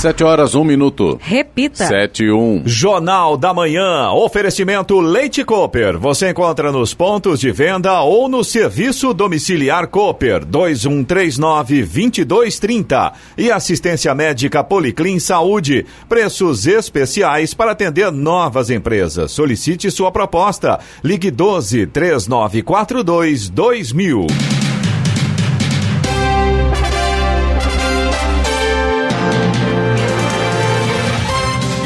Sete horas, um minuto. Repita. Sete e um. Jornal da Manhã. Oferecimento Leite Cooper. Você encontra nos pontos de venda ou no serviço domiciliar Cooper 2139-2230. E assistência médica Policlin Saúde. Preços especiais para atender novas empresas. Solicite sua proposta. Ligue 12 3942 2000.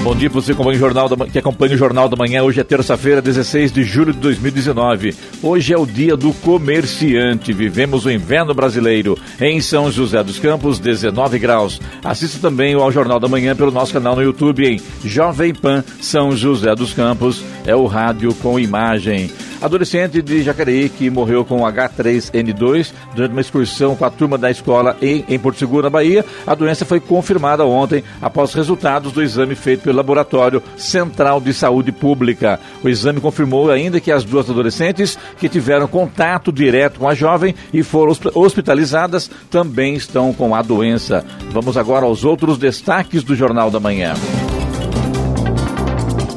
Bom dia para você acompanha, Jornal da, que acompanha o Jornal da Manhã. Hoje é terça-feira, 16 de julho de 2019. Hoje é o dia do comerciante. Vivemos o inverno brasileiro. Em São José dos Campos, 19 graus. Assista também ao Jornal da Manhã pelo nosso canal no YouTube em Jovem Pan São José dos Campos. É o rádio com imagem. Adolescente de Jacareí que morreu com H3N2 durante uma excursão com a turma da escola em, em Porto Seguro, na Bahia. A doença foi confirmada ontem após resultados do exame feito pelo Laboratório Central de Saúde Pública. O exame confirmou ainda que as duas adolescentes que tiveram contato direto com a jovem e foram hospitalizadas também estão com a doença. Vamos agora aos outros destaques do Jornal da Manhã.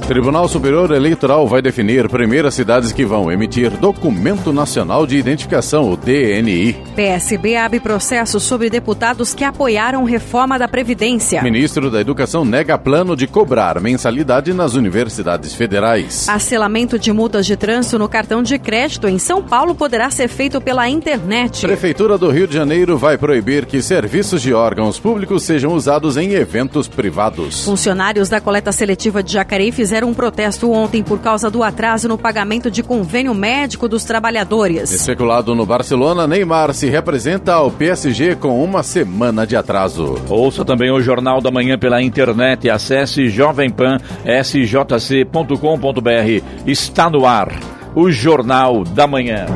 Tribunal Superior Eleitoral vai definir primeiras cidades que vão emitir Documento Nacional de Identificação, o DNI. PSB abre processo sobre deputados que apoiaram reforma da Previdência. Ministro da Educação nega plano de cobrar mensalidade nas universidades federais. Acelamento de multas de trânsito no cartão de crédito em São Paulo poderá ser feito pela internet. Prefeitura do Rio de Janeiro vai proibir que serviços de órgãos públicos sejam usados em eventos privados. Funcionários da coleta seletiva de Jacareí fizeram fizeram um protesto ontem por causa do atraso no pagamento de convênio médico dos trabalhadores. Especulado no Barcelona, Neymar se representa ao PSG com uma semana de atraso. Ouça também o Jornal da Manhã pela internet. Acesse jovempan.sjc.com.br. Está no ar o Jornal da Manhã.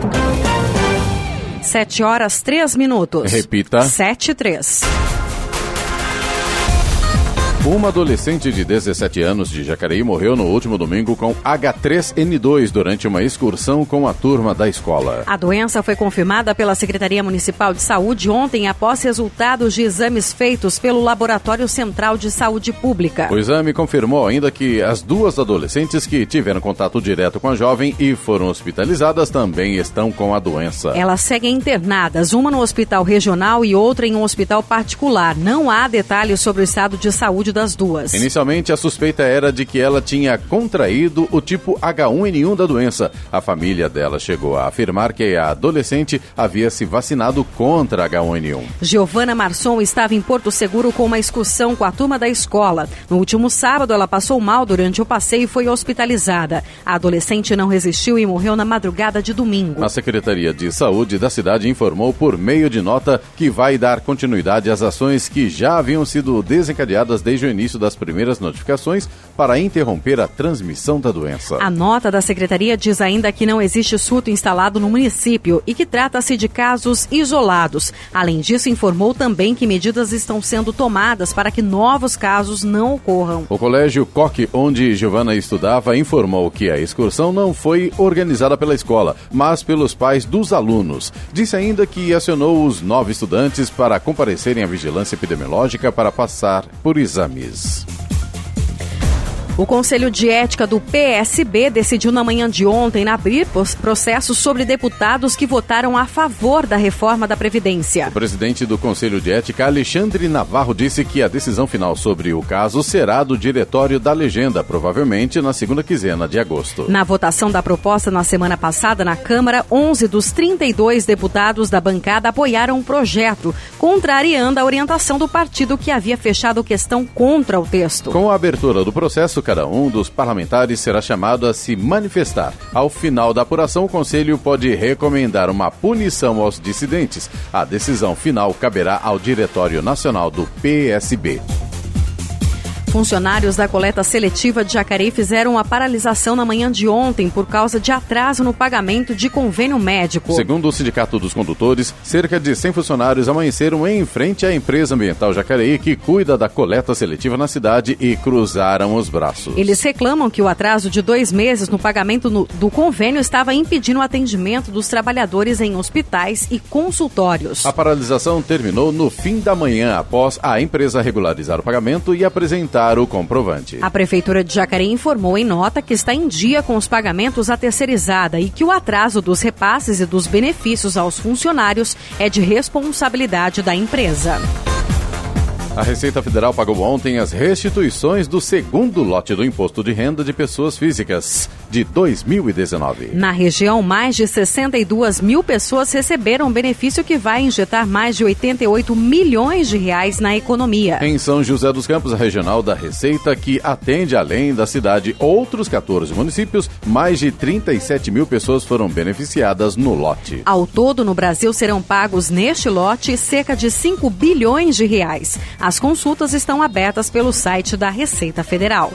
Sete horas, três minutos. Repita. Sete, três. Uma adolescente de 17 anos de Jacareí morreu no último domingo com H3N2 durante uma excursão com a turma da escola. A doença foi confirmada pela Secretaria Municipal de Saúde ontem após resultados de exames feitos pelo Laboratório Central de Saúde Pública. O exame confirmou ainda que as duas adolescentes que tiveram contato direto com a jovem e foram hospitalizadas também estão com a doença. Elas seguem internadas, uma no hospital regional e outra em um hospital particular. Não há detalhes sobre o estado de saúde das duas. Inicialmente, a suspeita era de que ela tinha contraído o tipo H1N1 da doença. A família dela chegou a afirmar que a adolescente havia se vacinado contra H1N1. Giovana Marçom estava em Porto Seguro com uma excursão com a turma da escola. No último sábado, ela passou mal durante o passeio e foi hospitalizada. A adolescente não resistiu e morreu na madrugada de domingo. A Secretaria de Saúde da cidade informou por meio de nota que vai dar continuidade às ações que já haviam sido desencadeadas desde desde o início das primeiras notificações para interromper a transmissão da doença. A nota da secretaria diz ainda que não existe surto instalado no município e que trata-se de casos isolados. Além disso, informou também que medidas estão sendo tomadas para que novos casos não ocorram. O colégio Coque, onde Giovana estudava, informou que a excursão não foi organizada pela escola, mas pelos pais dos alunos. Disse ainda que acionou os nove estudantes para comparecerem à vigilância epidemiológica para passar por exame exames. O Conselho de Ética do PSB decidiu na manhã de ontem abrir processos sobre deputados que votaram a favor da reforma da Previdência. O presidente do Conselho de Ética, Alexandre Navarro, disse que a decisão final sobre o caso será do Diretório da Legenda, provavelmente na segunda quinzena de agosto. Na votação da proposta na semana passada na Câmara, 11 dos 32 deputados da bancada apoiaram o projeto, contrariando a orientação do partido que havia fechado questão contra o texto. Com a abertura do processo, cada um dos parlamentares será chamado a se manifestar. Ao final da apuração, o Conselho pode recomendar uma punição aos dissidentes. A decisão final caberá ao Diretório Nacional do PSB. Funcionários da coleta seletiva de Jacareí fizeram a paralisação na manhã de ontem por causa de atraso no pagamento de convênio médico. Segundo o Sindicato dos Condutores, cerca de 100 funcionários amanheceram em frente à empresa ambiental Jacareí, que cuida da coleta seletiva na cidade, e cruzaram os braços. Eles reclamam que o atraso de dois meses no pagamento no, do convênio estava impedindo o atendimento dos trabalhadores em hospitais e consultórios. A paralisação terminou no fim da manhã, após a empresa regularizar o pagamento e apresentar o comprovante. A Prefeitura de Jacareí informou em nota que está em dia com os pagamentos à terceirizada e que o atraso dos repasses e dos benefícios aos funcionários é de responsabilidade da empresa. A Receita Federal pagou ontem as restituições do segundo lote do Imposto de Renda de Pessoas Físicas de 2019. Na região, mais de 62 mil pessoas receberam benefício que vai injetar mais de 88 milhões de reais na economia. Em São José dos Campos, a regional da Receita, que atende além da cidade outros 14 municípios, mais de 37 mil pessoas foram beneficiadas no lote. Ao todo, no Brasil, serão pagos neste lote cerca de 5 bilhões de reais. As consultas estão abertas pelo site da Receita Federal.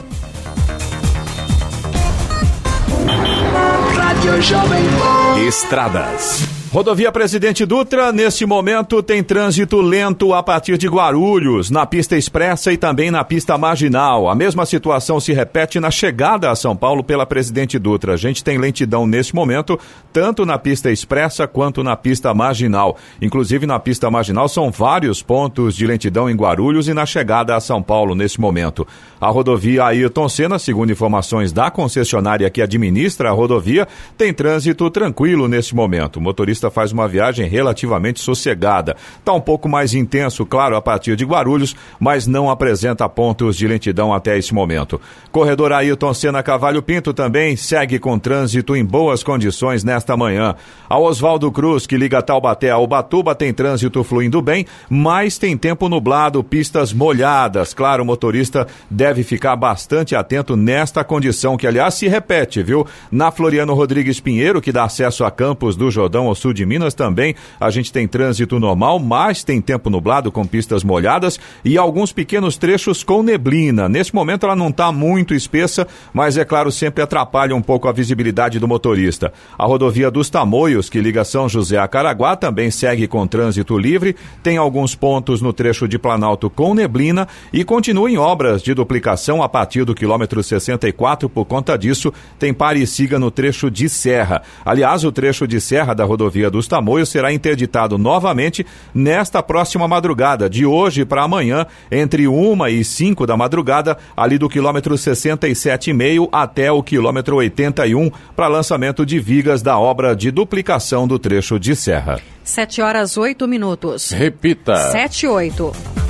Estradas. Rodovia Presidente Dutra, neste momento, tem trânsito lento a partir de Guarulhos, na pista expressa e também na pista marginal. A mesma situação se repete na chegada a São Paulo pela Presidente Dutra. A gente tem lentidão neste momento, tanto na pista expressa quanto na pista marginal. Inclusive, na pista marginal são vários pontos de lentidão em Guarulhos e na chegada a São Paulo neste momento. A rodovia Ayrton Senna, segundo informações da concessionária que administra a rodovia, tem trânsito tranquilo neste momento. Motorista motorista faz uma viagem relativamente sossegada. Está um pouco mais intenso, claro, a partir de Guarulhos, mas não apresenta pontos de lentidão até esse momento. Corredor Ailton Senna Cavalho Pinto também segue com trânsito em boas condições nesta manhã. A Oswaldo Cruz, que liga Taubaté a Ubatuba, tem trânsito fluindo bem, mas tem tempo nublado, pistas molhadas. Claro, o motorista deve ficar bastante atento nesta condição, que aliás se repete, viu? Na Floriano Rodrigues Pinheiro, que dá acesso a Campos do Jordão ao sul de Minas também a gente tem trânsito normal, mas tem tempo nublado com pistas molhadas e alguns pequenos trechos com neblina. Nesse momento ela não está muito espessa, mas é claro, sempre atrapalha um pouco a visibilidade do motorista. A rodovia dos Tamoios, que liga São José a Caraguá, também segue com trânsito livre, tem alguns pontos no trecho de Planalto com neblina e continua em obras de duplicação a partir do quilômetro 64. Por conta disso, tem pare e siga no trecho de Serra. Aliás, o trecho de Serra da rodovia dos Tamoios será interditado novamente nesta próxima madrugada, de hoje para amanhã, entre 1 e 5 da madrugada, ali do quilômetro 67,5 até o quilômetro 81, para lançamento de vigas da obra de duplicação do trecho de serra. 7 horas 8 minutos. Repita. 7 e 8.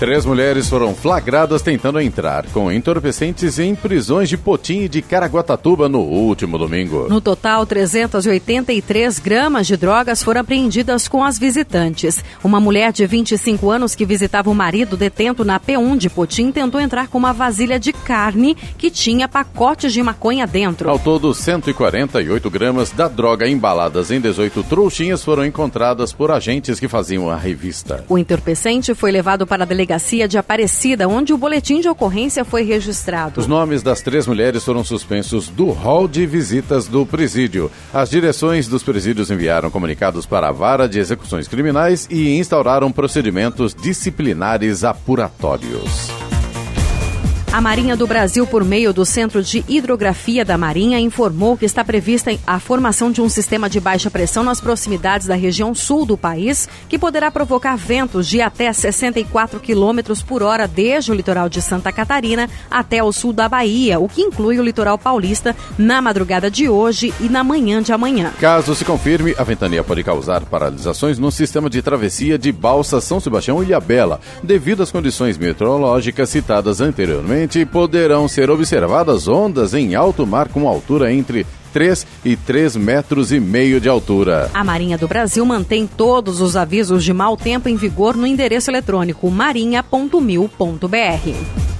Três mulheres foram flagradas tentando entrar com entorpecentes em prisões de Potim e de Caraguatatuba no último domingo. No total, 383 gramas de drogas foram apreendidas com as visitantes. Uma mulher de 25 anos que visitava o marido detento na P1 de Potim tentou entrar com uma vasilha de carne que tinha pacotes de maconha dentro. Ao todo, 148 gramas da droga embaladas em 18 trouxinhas foram encontradas por agentes que faziam a revista. O entorpecente foi levado para a delegacia delegacia de Aparecida, onde o boletim de ocorrência foi registrado. Os nomes das três mulheres foram suspensos do hall de visitas do presídio. As direções dos presídios enviaram comunicados para a vara de execuções criminais e instauraram procedimentos disciplinares apuratórios. A Marinha do Brasil, por meio do Centro de Hidrografia da Marinha, informou que está prevista a formação de um sistema de baixa pressão nas proximidades da região sul do país, que poderá provocar ventos de até 64 quilômetros por hora desde o litoral de Santa Catarina até o sul da Bahia, o que inclui o litoral paulista na madrugada de hoje e na manhã de amanhã. Caso se confirme, a ventania pode causar paralisações no sistema de travessia de Balsa São Sebastião e Ilhabela, devido às condições meteorológicas citadas anteriormente poderão ser observadas ondas em alto mar com altura entre 3 e 3 metros e meio de altura. A Marinha do Brasil mantém todos os avisos de mau tempo em vigor no endereço eletrônico marinha.mil.br.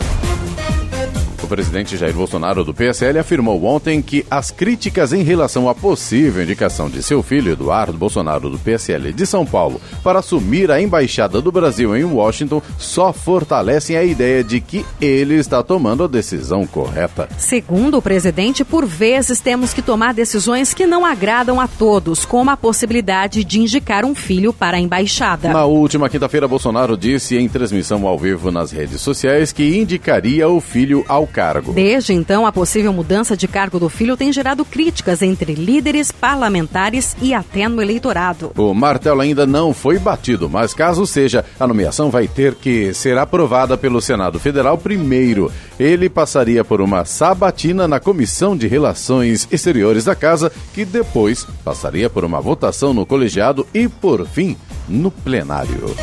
presidente Jair Bolsonaro do PSL afirmou ontem que as críticas em relação à possível indicação de seu filho Eduardo Bolsonaro do PSL de São Paulo para assumir a embaixada do Brasil em Washington só fortalecem a ideia de que ele está tomando a decisão correta. Segundo o presidente, por vezes temos que tomar decisões que não agradam a todos, como a possibilidade de indicar um filho para a embaixada. Na última quinta-feira, Bolsonaro disse em transmissão ao vivo nas redes sociais que indicaria o filho ao cargo. Desde então, a possível mudança de cargo do filho tem gerado críticas entre líderes, parlamentares e até no eleitorado. O martelo ainda não foi batido, mas caso seja, a nomeação vai ter que ser aprovada pelo Senado Federal primeiro. Ele passaria por uma sabatina na Comissão de Relações Exteriores da Casa, que depois passaria por uma votação no colegiado e, por fim, no plenário.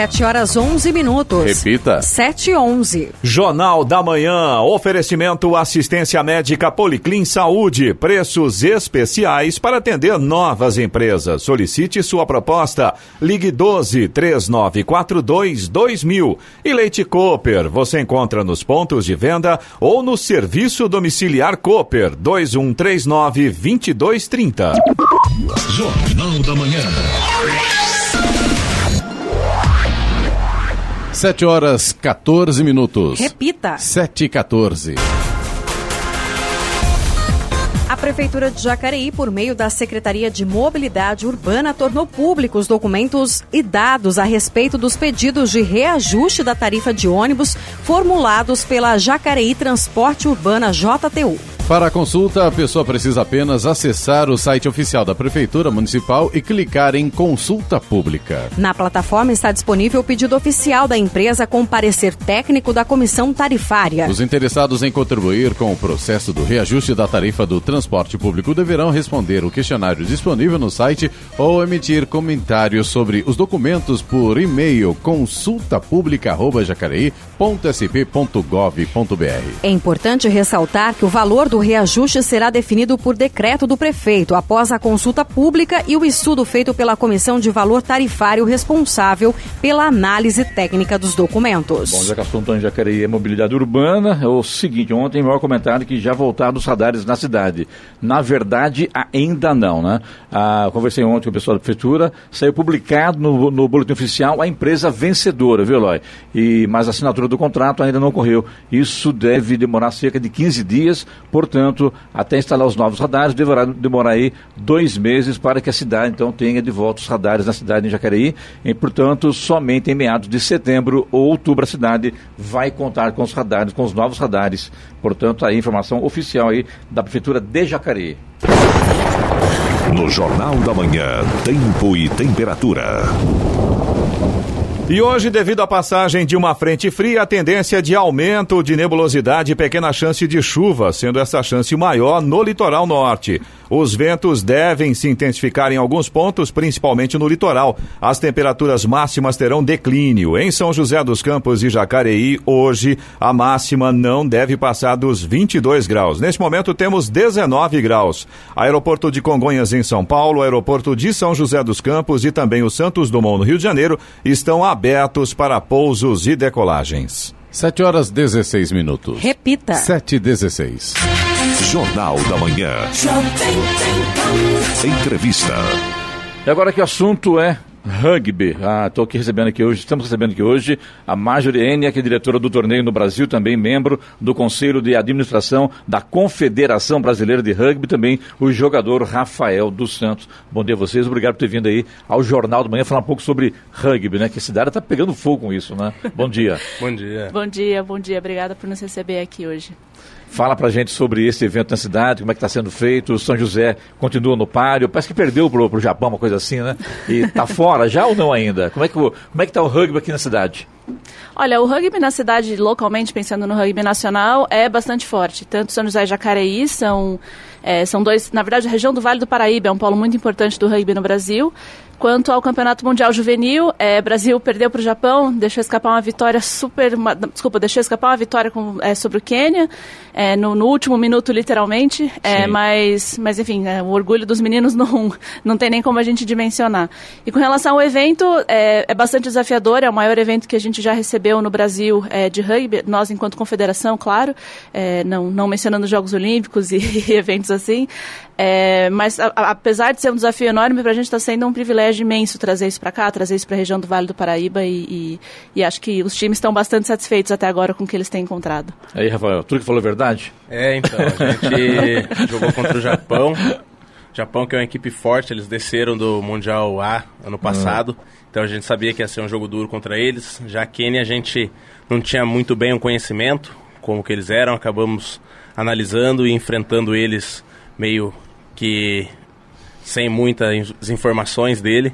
7 horas 11 minutos. Repita. 7 e 11. Jornal da Manhã. Oferecimento assistência médica Policlin Saúde. Preços especiais para atender novas empresas. Solicite sua proposta. Ligue 12 3942 2000. E Leite Cooper. Você encontra nos pontos de venda ou no serviço domiciliar Cooper 2139 2230. Jornal da Manhã. 7 horas 14 minutos. Repita. 7 e 14. A Prefeitura de Jacareí, por meio da Secretaria de Mobilidade Urbana, tornou públicos documentos e dados a respeito dos pedidos de reajuste da tarifa de ônibus formulados pela Jacareí Transporte Urbana JTU. Para a consulta, a pessoa precisa apenas acessar o site oficial da Prefeitura Municipal e clicar em Consulta Pública. Na plataforma está disponível o pedido oficial da empresa com parecer técnico da comissão tarifária. Os interessados em contribuir com o processo do reajuste da tarifa do transporte público deverão responder o questionário disponível no site ou emitir comentários sobre os documentos por e-mail consultapublica.jacareí.sp.gov.br. É importante ressaltar que o valor do reajuste será definido por decreto do prefeito após a consulta pública e o estudo feito pela Comissão de Valor Tarifário responsável pela análise técnica dos documentos. Bom, já que assunto em Jacareí é mobilidade urbana, é o seguinte, ontem o maior comentário que já voltaram os radares na cidade. Na verdade, ainda não, né? Ah, conversei ontem com o pessoal da prefeitura, saiu publicado no, no boletim oficial a empresa vencedora, viu, Eloy? E, mas a assinatura do contrato ainda não ocorreu. Isso deve demorar cerca de 15 dias, portanto, até instalar os novos radares, deverá demorar aí dois meses para que a cidade, então, tenha de volta os radares na cidade de Jacareí. E, portanto, somente em meados de setembro ou outubro a cidade vai contar com os radares, com os novos radares. Portanto, a informação oficial aí da Prefeitura de Jacareí. No Jornal da Manhã, tempo e temperatura. E hoje, devido à passagem de uma frente fria, a tendência de aumento de nebulosidade e pequena chance de chuva, sendo essa chance maior no litoral norte. Os ventos devem se intensificar em alguns pontos, principalmente no litoral. As temperaturas máximas terão declínio. Em São José dos Campos e Jacareí, hoje, a máxima não deve passar dos 22 graus. Neste momento, temos 19 graus. Aeroporto de Congonhas, em São Paulo, aeroporto de São José dos Campos e também o Santos Dumont, no Rio de Janeiro, estão abertos para pousos e decolagens. 7 horas 16 minutos. Repita. 7 e 16. Jornal da Manhã. Entrevista. E agora que o assunto é rugby. Ah, estou aqui recebendo aqui hoje, estamos recebendo aqui hoje a Marjorie Enia, que é diretora do torneio no Brasil, também membro do Conselho de Administração da Confederação Brasileira de Rugby, também o jogador Rafael dos Santos. Bom dia a vocês, obrigado por ter vindo aí ao Jornal do Manhã falar um pouco sobre rugby, né? Que a cidade está pegando fogo com isso, né? Bom dia. bom dia. Bom dia, bom dia. Obrigada por nos receber aqui hoje. Fala pra gente sobre esse evento na cidade, como é que está sendo feito. O São José continua no páreo, parece que perdeu pro, pro Japão, uma coisa assim, né? E tá fora já ou não ainda? Como é que, como é que tá o rugby aqui na cidade? Olha, o rugby na cidade, localmente, pensando no rugby nacional, é bastante forte. Tanto São José e Jacareí são, é, são dois... Na verdade, a região do Vale do Paraíba é um polo muito importante do rugby no Brasil. Quanto ao Campeonato Mundial Juvenil, é, Brasil perdeu para o Japão, deixou escapar uma vitória super. Uma, desculpa, deixou escapar uma vitória com, é, sobre o Quênia, é, no, no, último minuto, literalmente. É, mas, mas, enfim, é, o orgulho dos meninos não, não tem nem como a gente dimensionar. E com relação ao evento, é, é bastante desafiador, é o maior evento que a gente já recebeu no Brasil de rugby, nós enquanto confederação, claro, não, não mencionando os Jogos Olímpicos e, e eventos assim. Mas a, a, apesar de ser um desafio enorme, para a gente está sendo um privilégio imenso trazer isso para cá, trazer isso para a região do Vale do Paraíba e, e, e, acho que os times estão bastante satisfeitos até agora com o que eles têm encontrado. Aí, Rafael, tudo que falou é verdade? É, então, a gente jogou contra o Japão. Japão que é uma equipe forte, eles desceram do Mundial A ano passado, uhum. então a gente sabia que ia ser um jogo duro contra eles. Já a Quênia a gente não tinha muito bem o um conhecimento, como que eles eram, acabamos analisando e enfrentando eles meio que sem muitas informações dele.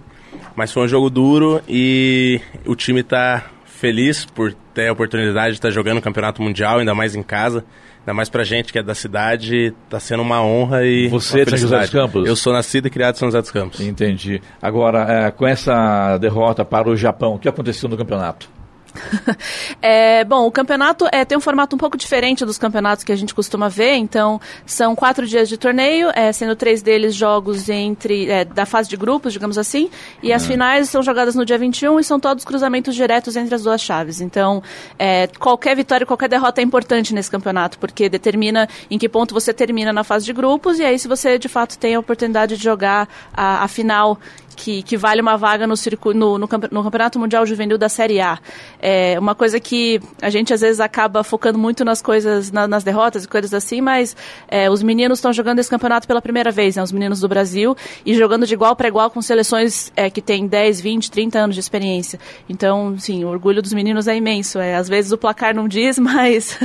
Mas foi um jogo duro e o time está feliz por ter a oportunidade de estar tá jogando o Campeonato Mundial, ainda mais em casa. Ainda mais pra gente que é da cidade, está sendo uma honra e. Você é de São José dos Campos? Eu sou nascido e criado em São José dos Campos. Entendi. Agora, é, com essa derrota para o Japão, o que aconteceu no campeonato? é, bom, o campeonato é, tem um formato um pouco diferente dos campeonatos que a gente costuma ver, então são quatro dias de torneio, é, sendo três deles jogos entre é, da fase de grupos, digamos assim, e as finais são jogadas no dia 21 e são todos cruzamentos diretos entre as duas chaves. Então, é, qualquer vitória, qualquer derrota é importante nesse campeonato, porque determina em que ponto você termina na fase de grupos, e aí se você de fato tem a oportunidade de jogar a, a final que, que vale uma vaga no, circo, no, no, no, Campeonato Mundial Juvenil da Série A. É uma coisa que a gente às vezes acaba focando muito nas coisas, na, nas derrotas e coisas assim, mas é, os meninos estão jogando esse campeonato pela primeira vez, né, os meninos do Brasil, e jogando de igual para igual com seleções é, que têm 10, 20, 30 anos de experiência. Então, sim, o orgulho dos meninos é imenso. É, às vezes o placar não diz, mas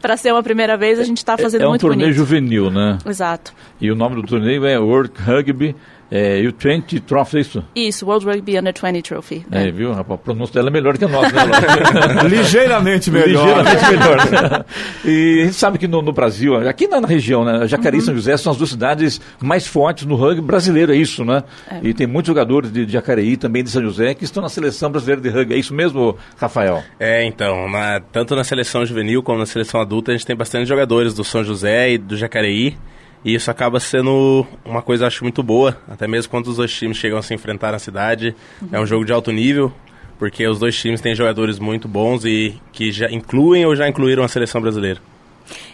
para ser uma primeira vez a gente está fazendo é, é um muito torneio bonito. juvenil, né? Exato. E o nome do torneio é World Rugby é, e o 20 Trophy, é isso? Isso, World Rugby Under 20 Trophy. É, viu? A pronúncia dela é melhor que a nossa, né, Ligeiramente melhor. Ligeiramente melhor. e a gente sabe que no, no Brasil, aqui na, na, região, né, Jacareí e uhum. São José são as duas cidades mais fortes no rugby brasileiro, é isso, né? É. E tem muitos jogadores de, de Jacareí, também de São José, que estão na seleção brasileira de rugby. É isso mesmo, Rafael? É, então, na, tanto na seleção juvenil como na seleção adulta, a gente tem bastante jogadores do São José e do Jacareí. E isso acaba sendo uma coisa, acho, muito boa. Até mesmo quando os dois times chegam a se enfrentar na cidade. Uhum. É um jogo de alto nível, porque os dois times têm jogadores muito bons e que já incluem ou já incluíram a seleção brasileira.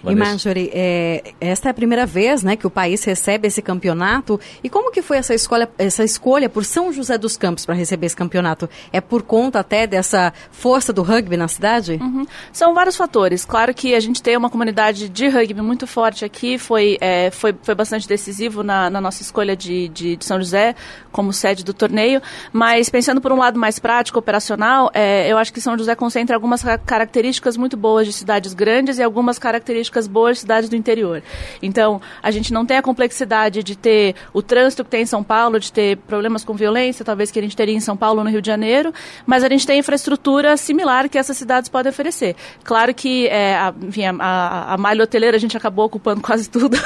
E Marjorie, é, esta é a primeira vez né, que o país recebe esse campeonato. E como que foi essa escolha, essa escolha por São José dos Campos para receber esse campeonato? É por conta até dessa força do rugby na cidade? Uhum. São vários fatores. Claro que a gente tem uma comunidade de rugby muito forte aqui, foi, é, foi, foi bastante decisivo na, na nossa escolha de, de, de, São José como sede do torneio. Mas pensando por um lado mais prático, operacional, é, eu acho que São José concentra algumas características muito boas de cidades grandes e algumas características características boas de cidades do interior. Então, a gente não tem a complexidade de ter o trânsito que tem em São Paulo, de ter problemas com violência, talvez que a gente teria em São Paulo ou no Rio de Janeiro, mas a gente tem infraestrutura similar que essas cidades podem oferecer. Claro que é, a, enfim, a, a, a malha hoteleira a gente acabou ocupando quase tudo,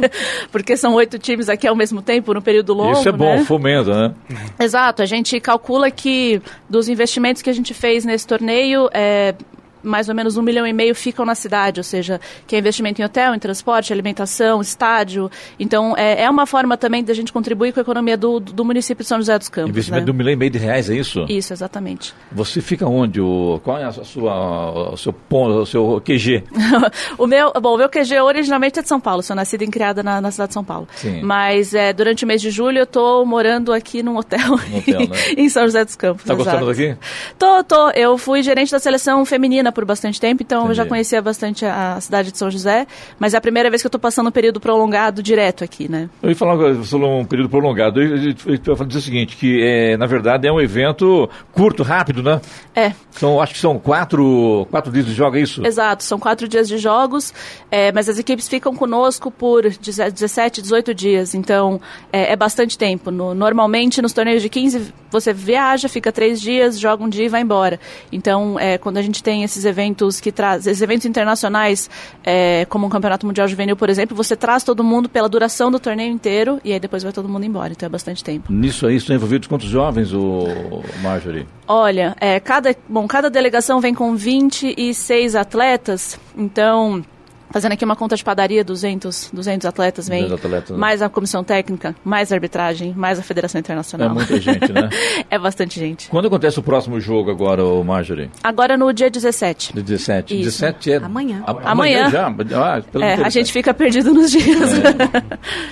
porque são oito times aqui ao mesmo tempo, no período longo. Isso é bom, né? fomenta, né? Exato, a gente calcula que dos investimentos que a gente fez nesse torneio, é, mais ou menos um milhão e meio ficam na cidade, ou seja, que é investimento em hotel, em transporte, alimentação, estádio. Então, é, é uma forma também da gente contribuir com a economia do, do município de São José dos Campos. Investimento né? de um milhão e meio de reais, é isso? Isso, exatamente. Você fica onde? O, qual é a sua, o seu ponto, o seu QG? o meu, bom, o meu QG originalmente é de São Paulo, sou nascida e criada na, na cidade de São Paulo. Sim. Mas é, durante o mês de julho eu estou morando aqui num hotel, no hotel né? em São José dos Campos. Está gostando daqui? Tô, tô. Eu fui gerente da seleção feminina por bastante tempo, então Entendi. eu já conhecia bastante a, cidade de São José, mas é a primeira vez que eu estou passando um período prolongado direto aqui, né? Eu ia falar você falou um período prolongado. Eu, eu, eu, eu dizer o seguinte, que é, na verdade é um evento curto, rápido, né? É. São, acho que são quatro, quatro dias de jogo, é isso? Exato, são quatro dias de jogos, é, mas as equipes ficam conosco por 17, 18 dias, então é, é bastante tempo. No, normalmente nos torneios de 15 você viaja, fica três dias, joga um dia e vai embora. Então, é, quando a gente tem esses eventos que traz, esses eventos internacionais, é, como um campeonato mundial juvenil, por exemplo, você traz todo mundo pela duração do torneio inteiro e aí depois vai todo mundo embora. Então é bastante tempo. Nisso aí estão envolvidos quantos jovens, o Marjorie? Olha, é, cada, bom, cada delegação vem com 26 atletas, então fazendo aqui uma conta de padaria, 200, 200 atletas vem, 200 atletas, né? mais a comissão técnica, mais a arbitragem, mais a Federação Internacional. É muita gente, né? é bastante gente. Quando acontece o próximo jogo agora, o Marjorie? Agora no dia 17. De 17. Isso. 17 é... Amanhã. A- Amanhã. já? Ah, pelo É, a gente fica perdido nos dias.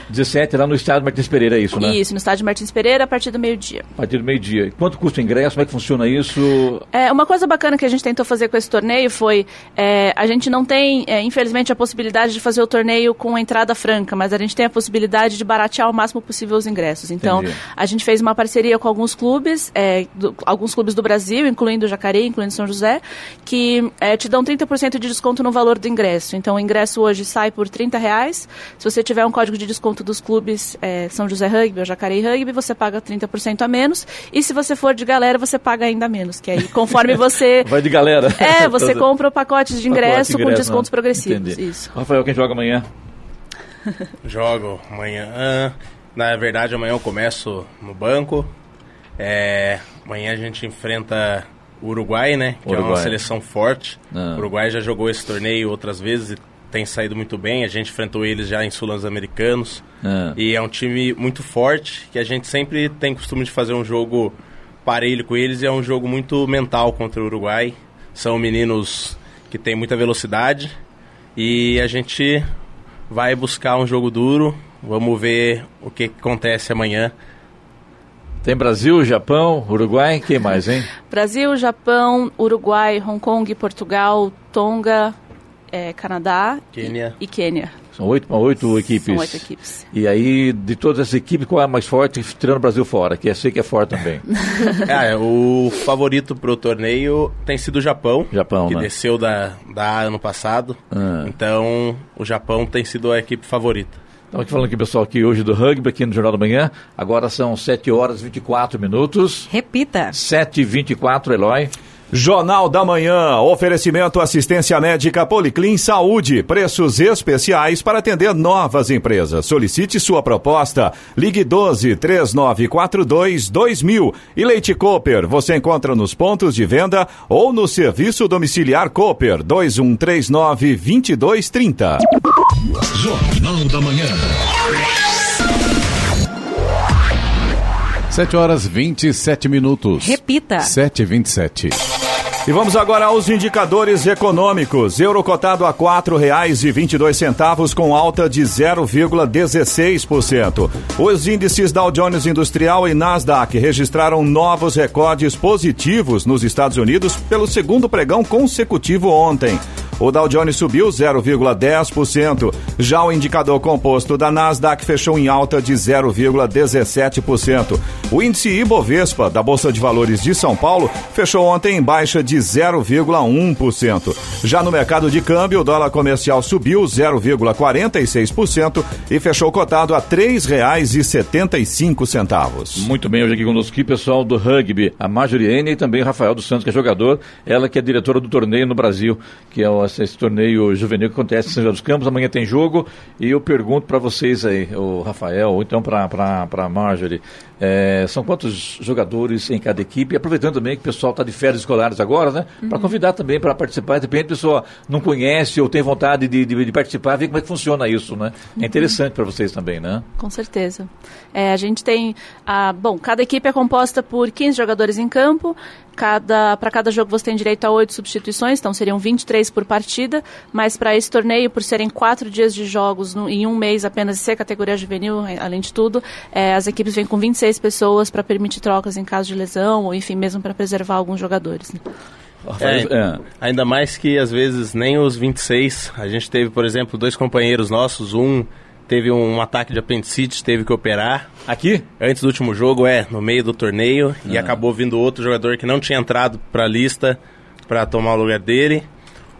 17 lá no estádio Martins Pereira, é isso, né? Isso, no estádio Martins Pereira, a partir do meio-dia. A partir do meio-dia. E Quanto custa o ingresso? Como é que funciona isso? É, uma coisa bacana que a gente tentou fazer com esse torneio foi, é, a gente não tem, é, infelizmente, a possibilidade de fazer o torneio com entrada franca, mas a gente tem a possibilidade de baratear o máximo possível os ingressos. Então, Entendi. a gente fez uma parceria com alguns clubes, é, do- alguns clubes do Brasil, incluindo o Jacareí, incluindo São José, que é, te dão 30% de desconto no valor do ingresso. Então, o ingresso hoje sai por 30 reais. Se você tiver um código de desconto dos clubes é, São José Rugby ou Jacareí Rugby, você paga 30% a menos. E se você for de galera, você paga ainda menos. Que aí, conforme você... Vai de galera. É, você compra pacotes de ingresso, Pacote de com ingresso, descontos né? progressivos. Entendi. Isso. Rafael, quem joga amanhã? Jogo amanhã. Na verdade, amanhã eu começo no banco. É, amanhã a gente enfrenta o Uruguai, né? Que é uma Uruguai. seleção forte. Ah. O Uruguai já jogou esse torneio outras vezes e tem saído muito bem. A gente enfrentou eles já em Sul-Americanos. Ah. E é um time muito forte, que a gente sempre tem costume de fazer um jogo parelho com eles. E é um jogo muito mental contra o Uruguai. São meninos que têm muita velocidade. E a gente vai buscar um jogo duro. Vamos ver o que acontece amanhã. Tem Brasil, Japão, Uruguai, quem mais, hein? Brasil, Japão, Uruguai, Hong Kong, Portugal, Tonga, é, Canadá Quênia. e, e Quênia. São oito, oito equipes. São oito equipes. E aí, de todas essas equipes, qual é a mais forte, tirando o Brasil fora? Que eu sei que é forte também. É, o favorito pro torneio tem sido o Japão. Japão, que né? desceu da, da A ano passado. Ah. Então, o Japão tem sido a equipe favorita. Estamos aqui falando aqui, pessoal, aqui hoje do rugby, aqui no Jornal da Manhã. Agora são 7 horas e 24 minutos. Repita. 7 e 24 Eloy. Jornal da Manhã, oferecimento assistência médica Policlin Saúde, preços especiais para atender novas empresas. Solicite sua proposta. Ligue 12 3942 2000. E Leite Cooper, você encontra nos pontos de venda ou no serviço domiciliar Cooper 2139 2230. Jornal da Manhã. 7 horas 27 minutos. Repita. 7 e 27. E vamos agora aos indicadores econômicos. Euro cotado a quatro reais e vinte e dois centavos com alta de 0,16%. Os índices Dow Jones Industrial e Nasdaq registraram novos recordes positivos nos Estados Unidos pelo segundo pregão consecutivo ontem. O Dow Jones subiu 0,10%. Já o indicador composto da Nasdaq fechou em alta de 0,17%. O índice Ibovespa da Bolsa de Valores de São Paulo fechou ontem em baixa de 0,1%. Já no mercado de câmbio, o dólar comercial subiu 0,46% e fechou cotado a R$ 3,75. Muito bem, hoje aqui conosco aqui, pessoal do rugby, a Majoriene e também Rafael dos Santos, que é jogador, ela que é diretora do torneio no Brasil, que é o- esse torneio juvenil que acontece em São José dos Campos, amanhã tem jogo, e eu pergunto para vocês aí, o Rafael, ou então para a Marjorie, é, são quantos jogadores em cada equipe? E aproveitando também que o pessoal está de férias escolares agora, né? Para convidar também para participar, de repente a pessoa não conhece ou tem vontade de, de, de participar, ver como é que funciona isso, né? É interessante para vocês também, né? Com certeza. É, a gente tem. A, bom, cada equipe é composta por 15 jogadores em campo. Cada, para cada jogo você tem direito a 8 substituições, então seriam 23 por partida. Mas para esse torneio, por serem quatro dias de jogos no- em um mês apenas ser categoria juvenil, além de tudo, é, as equipes vêm com 26 pessoas para permitir trocas em caso de lesão, ou enfim, mesmo para preservar alguns jogadores. né? É, é. Ainda mais que às vezes nem os 26. A gente teve, por exemplo, dois companheiros nossos. Um teve um ataque de apendicite, teve que operar. Aqui? Antes do último jogo, é, no meio do torneio. E acabou vindo outro jogador que não tinha entrado para a lista para tomar o lugar dele.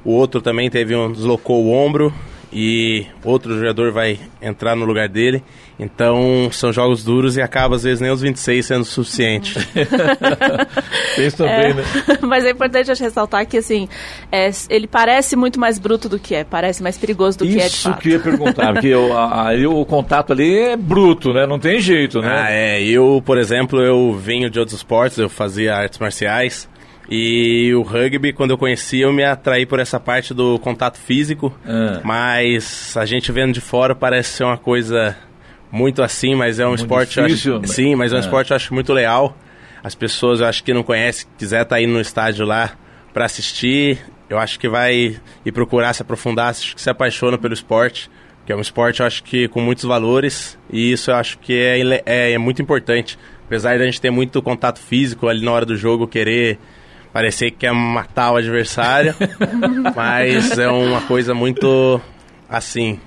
O outro também teve um deslocou o ombro e outro jogador vai entrar no lugar dele. Então são jogos duros e acaba às vezes nem os 26 sendo suficiente. Isso também, É, né? Mas é importante ressaltar que assim, é, ele parece muito mais bruto do que é, parece mais perigoso do que é de Isso que eu ia perguntar, porque o, a- aí o contato ali é bruto, né? Não tem jeito, né? Ah, é. Eu, por exemplo, eu venho de outros esportes, eu fazia artes marciais. E o rugby, quando eu conheci, eu me atraí por essa parte do contato físico. Ah. Mas a gente vendo de fora parece ser uma coisa muito assim, mas é um Muito esporte. difícil, acho, né? sim, mas é um É. esporte eu acho muito leal. As pessoas, eu acho que não conhecem, quiser estar indo no estádio lá para assistir, eu acho que vai ir procurar se aprofundar, acho que se apaixona pelo esporte, que é um esporte, eu acho que com muitos valores, e isso eu acho que é, é, é muito importante. Apesar de a gente ter muito contato físico ali na hora do jogo, querer parecer que quer matar o adversário, mas é uma coisa muito assim,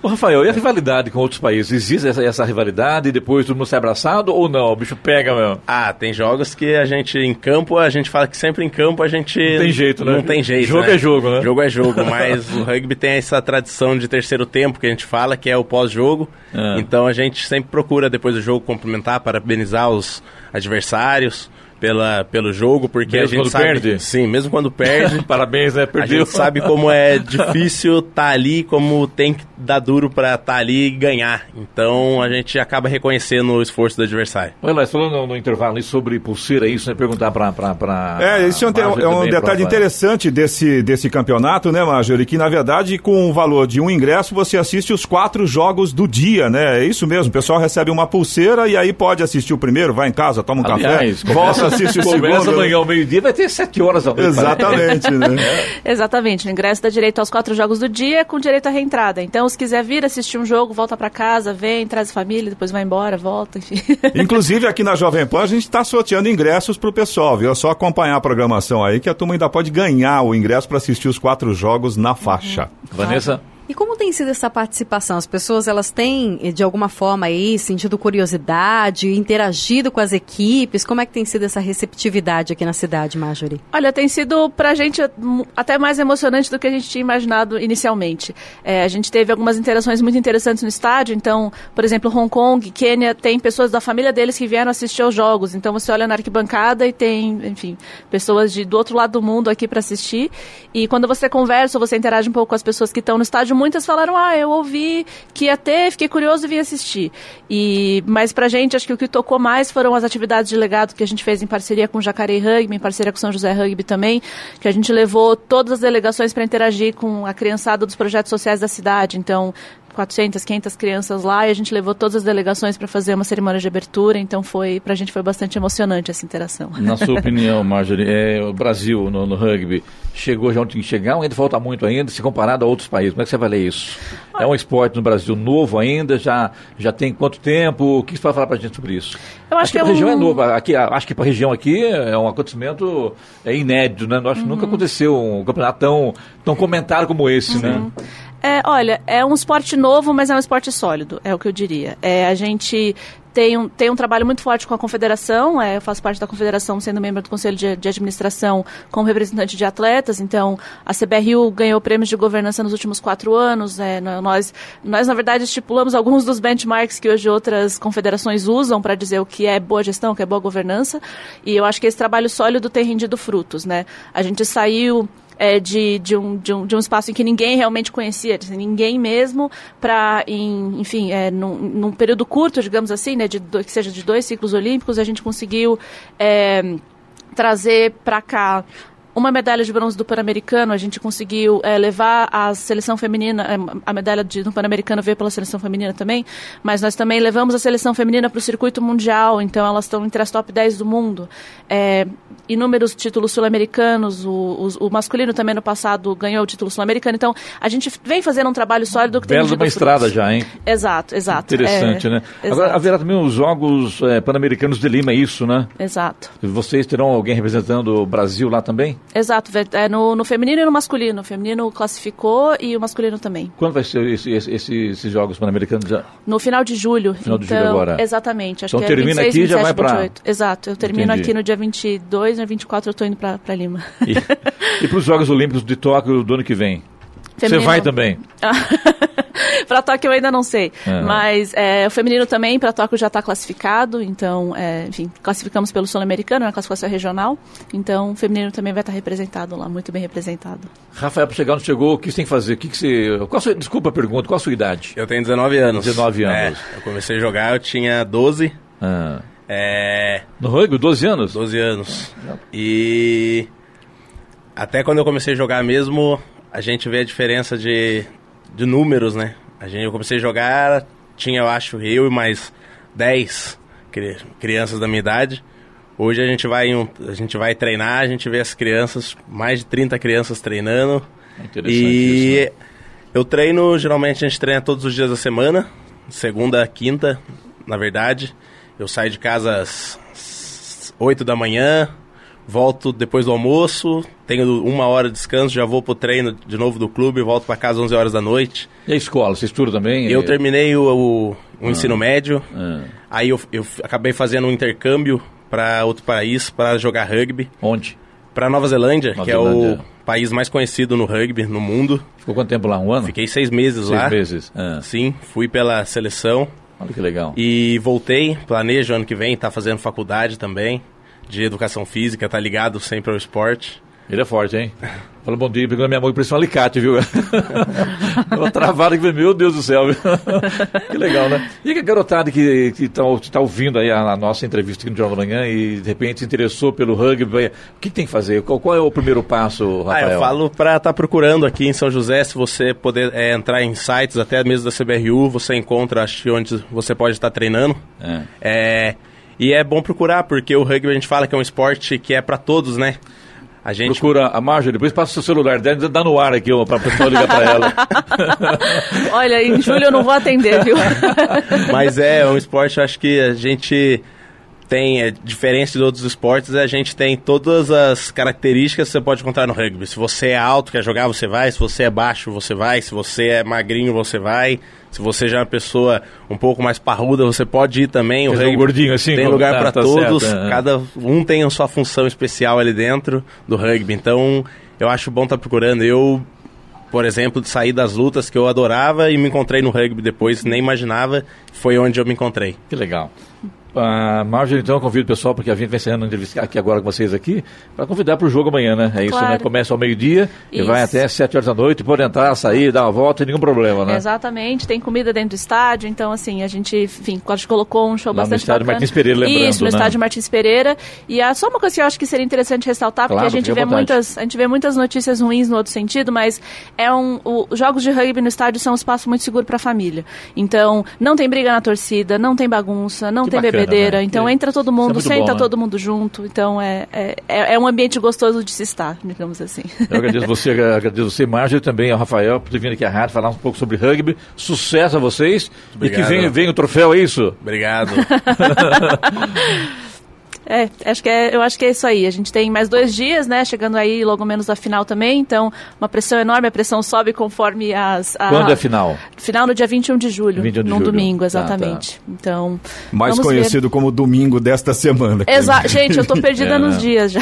Ô, Rafael, e a rivalidade com outros países? Existe essa, essa rivalidade e depois todo mundo se abraçado ou não? O bicho pega mesmo. Ah, tem jogos que a gente em campo, a gente fala que sempre em campo a gente Não tem jeito, né? Não tem jeito. Jogo né? é jogo, né? Jogo é jogo, mas o rugby tem essa tradição de terceiro tempo que a gente fala, que é o pós-jogo. Ah. Então a gente sempre procura depois do jogo cumprimentar, parabenizar os adversários pela pelo jogo, porque Mesmo a gente quando sabe, perde? sim, mesmo quando perde, Parabéns, né? a Perdeu. gente sabe como é difícil estar ali, como tem que dar duro pra estar ali e ganhar. Então a gente acaba reconhecendo o esforço do adversário. Olha lá, falando no, no intervalo sobre pulseira, isso, né? Perguntar pra. pra, pra É, esse é um, é um pra detalhe interessante desse, desse campeonato, né, Marjorie? Que na verdade, com o valor de um ingresso, você assiste os quatro jogos do dia, né? É isso mesmo. O pessoal recebe uma pulseira e aí pode assistir o primeiro, vai em casa, toma um Aliás, café, volta, assiste o Começa segundo. amanhã ao meio-dia, vai ter sete horas ao meio. Exatamente, né? Exatamente, o ingresso dá direito aos quatro jogos do dia com direito à reentrada. Então, se quiser vir assistir um jogo, volta pra casa, vem, traz a família, depois vai embora, volta, enfim. Inclusive, aqui na Jovem Pan, a gente está sorteando ingressos pro pessoal, viu? É só acompanhar a programação aí que a turma ainda pode ganhar o ingresso para assistir os quatro jogos na faixa. Vanessa? E como tem sido essa participação? As pessoas elas têm de alguma forma aí sentido curiosidade, interagido com as equipes? Como é que tem sido essa receptividade aqui na cidade, Marjorie? Olha, tem sido pra gente hum, até mais emocionante do que a gente tinha imaginado inicialmente. É, a gente teve algumas interações muito interessantes no estádio, então, por exemplo, Hong Kong, Quênia, tem pessoas da família deles que vieram assistir aos jogos. Então você olha na arquibancada e tem, enfim, pessoas de, do outro lado do mundo aqui para assistir. E quando você conversa você interage um pouco com as pessoas que estão no estádio, muitas falaram: "Ah, eu ouvi que ia ter, fiquei curioso e vim assistir". E mas pra gente, acho que o que tocou mais foram as atividades de legado que a gente fez em parceria com o Jacareí Rugby, em parceria com São José Rugby também, que a gente levou todas as delegações para interagir com a criançada dos projetos sociais da cidade. Então, 400, 500 crianças lá e a gente levou todas as delegações para fazer uma cerimônia de abertura, então foi pra gente foi bastante emocionante essa interação. Na sua opinião, Marjorie, é, o Brasil no, no rugby chegou já onde tem que chegar ou ainda falta muito ainda, se comparado a outros países? Como é que você vai ler isso? É um esporte no Brasil novo ainda? Já, já tem quanto tempo? O que você pode falar pra gente sobre isso? Eu acho que a é região um- é nova. Aqui, a- acho que para a região aqui é um acontecimento é inédito, né? Eu acho que nunca aconteceu um campeonato tão, tão comentado como esse, né? É, olha, é um esporte novo, mas é um esporte sólido, é o que eu diria. É, a gente tem um, tem um trabalho muito forte com a confederação, é, eu faço parte da confederação sendo membro do conselho de, de administração como representante de atletas, então a CBRU ganhou prêmios de governança nos últimos quatro anos, é, nó- nós, nós na verdade estipulamos alguns dos benchmarks que hoje outras confederações usam para dizer o que é boa gestão, o que é boa governança, e eu acho que esse trabalho sólido tem rendido frutos, né? A gente saiu é, de, de, um, de, um, de um espaço em que ninguém realmente conhecia, assim, ninguém mesmo, para, enfim, é, num, num período curto, digamos assim, né, de, que seja de dois ciclos olímpicos, a gente conseguiu é, trazer para cá uma medalha de bronze do Pan-Americano, a gente conseguiu é, levar a seleção feminina, é, a medalha de, do Pan-Americano veio pela seleção feminina também, mas nós também levamos a seleção feminina para o circuito mundial, então elas estão entre as top 10 do mundo. É, inúmeros títulos sul-americanos, o, o- o masculino também no passado ganhou o título sul-americano, então a gente vem fazendo um trabalho sólido que tem Bela uma estrada frutos. já, hein? Exato, exato. Interessante, é, né? Exato, Agora, haverá também os Jogos eh, Pan-Americanos de Lima, é isso, né? exato. Vocês terão alguém representando o Brasil lá também? Exato, é no, no feminino e no masculino. O feminino classificou e o masculino também. Quando vai ser esse- esse- esse- esses Jogos Pan-Americanos? já? No final de julho. Final de então, julho agora. Exatamente. Acho Então que é termina 26, aqui e já 27, vai 28. Exato. Eu termino Entendi. aqui no dia 22, no 24 eu tô indo pra Lima. E, e para os Jogos Olímpicos de Tóquio do ano que vem? Você vai também? para Tóquio eu ainda não sei. Uhum. Mas é, o feminino também para Tóquio já está classificado. Então, é, enfim, classificamos pelo Sul-Americano, na classificação regional. Então, o feminino também vai estar representado lá, muito bem representado. Rafael, para chegar onde chegou, o que você tem que fazer? O que, que você. Qual a sua... Desculpa a pergunta, qual a sua idade? Eu tenho 19 anos. 19 anos. É, eu comecei a jogar, eu tinha 12. Ah. É, No rugby, 12 anos? 12 anos. E até quando eu comecei a jogar mesmo, a gente vê a diferença de, de números, né? A gente, eu comecei a jogar, tinha, eu acho, eu e mais 10 cri- crianças da minha idade. Hoje a gente vai um- a gente vai treinar, a gente vê as crianças, mais de 30 crianças treinando. Interessante E isso, né? eu treino, geralmente a gente treina todos os dias da semana, segunda, quinta, na verdade. Eu saio de casa às 8 da manhã, volto depois do almoço, tenho uma hora de descanso, já vou pro treino de novo do clube, volto para casa às 11 horas da noite. E a escola, você estuda também? Eu É- terminei o, o- o ensino médio, Ah. aí eu, eu acabei fazendo um intercâmbio para outro país para jogar rugby, Onde? para Nova Zelândia, Nova que é Zelândia. o país mais conhecido no rugby no mundo. Ficou quanto tempo lá? Um ano? Fiquei seis meses Seis lá. meses. Ah. Sim, fui pela seleção Olha que legal. e voltei. Planejo ano que vem estar fazendo faculdade também de educação física, tá ligado sempre ao esporte. Ele é forte, hein? Falou bom dia, pegou na minha mão e parecia um alicate, viu? Uma travada que meu Deus do céu. que legal, né? E a garotada que está tá ouvindo aí a, a nossa entrevista aqui no Jornal da Manhã e de repente se interessou pelo rugby, o que, que tem que fazer? Qual, qual é o primeiro passo, Ah, Rafael? eu falo para estar procurando aqui em São José, se você poder é, entrar em sites, até mesmo da CBRU, você encontra onde você pode estar treinando. É. É, e é bom procurar, porque o rugby a gente fala que é um esporte que é para todos, né? A gente Procura a Marjorie, depois passa o seu celular dela, dá no ar aqui para a pessoa ligar para ela. Olha, em julho eu não vou atender, viu? Mas é um esporte, eu acho que a gente tem, é, diferente de outros esportes, a gente tem todas as características que você pode encontrar no rugby. Se você é alto, quer jogar, você vai. Se você é baixo, você vai. Se você é magrinho, você vai. Se você já é uma pessoa um pouco mais parruda, você pode ir também. O dizer, um rugby gordinho assim, tem lugar tá, para tá todos. certo, é. Cada um tem a sua função especial ali dentro do rugby. Então, eu acho bom estar procurando. Eu por exemplo, sair das lutas que eu adorava e me encontrei no rugby depois, nem imaginava, foi onde eu me encontrei. Que legal. Ah, Marjorie, então, eu convido o pessoal, porque a gente vai encerrando a entrevista aqui agora com vocês aqui, para convidar para o jogo amanhã, né? É isso, Claro. né? Começa ao meio-dia e vai até 7 horas da noite, pode entrar, sair, dar uma volta, nenhum problema, né? Exatamente, tem comida dentro do estádio, então assim, a gente, enfim, a gente colocou um show Lá no bastante estádio bacana. Martins Pereira, lembrando, Isso, no né? estádio Martins Pereira. E é só uma coisa que eu acho que seria interessante ressaltar, porque Claro, a gente vê vontade. muitas, a gente vê muitas notícias ruins no outro sentido, mas é um, os jogos de rugby no estádio são um espaço muito seguro para a família. Então, não tem briga na torcida, não tem bagunça, não Que tem bacana, bebedeira, né? então Que- entra todo é mundo, muito senta bom, né? todo mundo junto, então é, é, é é um ambiente gostoso de se estar, digamos assim. Eu agradeço você, agradeço você, Marjorie, e também ao Rafael, por ter vindo aqui à rádio falar um pouco sobre rugby. Sucesso a vocês. E que Obrigado. vem, vem o troféu, é isso? Obrigado. É, acho que é, eu acho que é isso aí. A gente tem mais dois dias, né? Chegando aí logo menos da final também. Então, uma pressão enorme. A pressão sobe conforme as. A, Quando é final? Final no dia 21 de julho. 21 de num julho. domingo, Tá, exatamente. Então. Mais vamos conhecido como domingo desta semana. Ver. Exa gente, eu tô perdida É, nos dias já.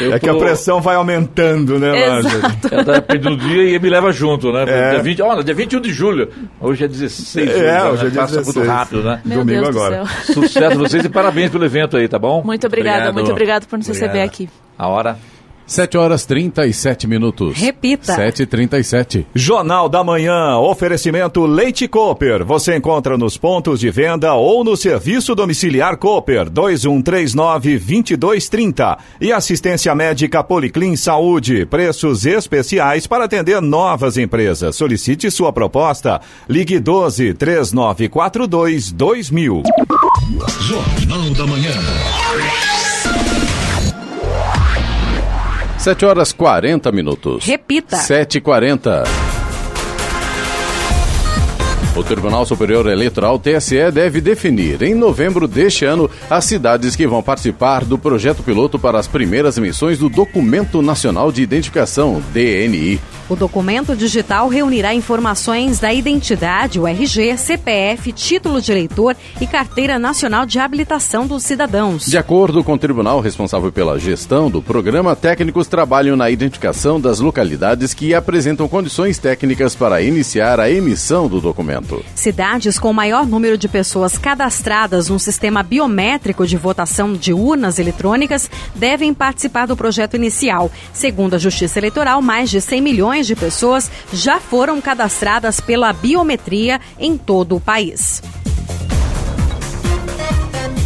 Eu É que a pressão vai aumentando, né? Exato. Ela tá perdendo o dia e me leva junto, né? É. Dia 20, olha, dia 21 de julho. Hoje é 16 de julho, É, né? hoje é Passa 16. muito rápido, né? Meu Domingo Deus agora. do céu. Sucesso a vocês e parabéns pelo evento aí, tá bom? Muito obrigada, Obrigado. muito obrigado por nos receber Obrigado. aqui. A hora. 7 horas 37 minutos. Repita. 7h37. Jornal da Manhã, oferecimento Leite Cooper. Você encontra nos pontos de venda ou no serviço domiciliar Cooper 2139-2230. E assistência médica Policlin Saúde. Preços especiais para atender novas empresas. Solicite sua proposta. Ligue 12 3942 2000. Jornal da Manhã. 7 horas 40 minutos. Repita. 7h40. O Tribunal Superior Eleitoral TSE deve definir em novembro deste ano as cidades que vão participar do projeto piloto para as primeiras emissões do Documento Nacional de Identificação, DNI. O documento digital reunirá informações da identidade, o RG, CPF, título de eleitor e carteira nacional de habilitação dos cidadãos. De acordo com o tribunal responsável pela gestão do programa, técnicos trabalham na identificação das localidades que apresentam condições técnicas para iniciar a emissão do documento. Cidades com maior número de pessoas cadastradas num sistema biométrico de votação de urnas eletrônicas devem participar do projeto inicial. Segundo a Justiça Eleitoral, mais de 100 milhões milhões de pessoas já foram cadastradas pela biometria em todo o país.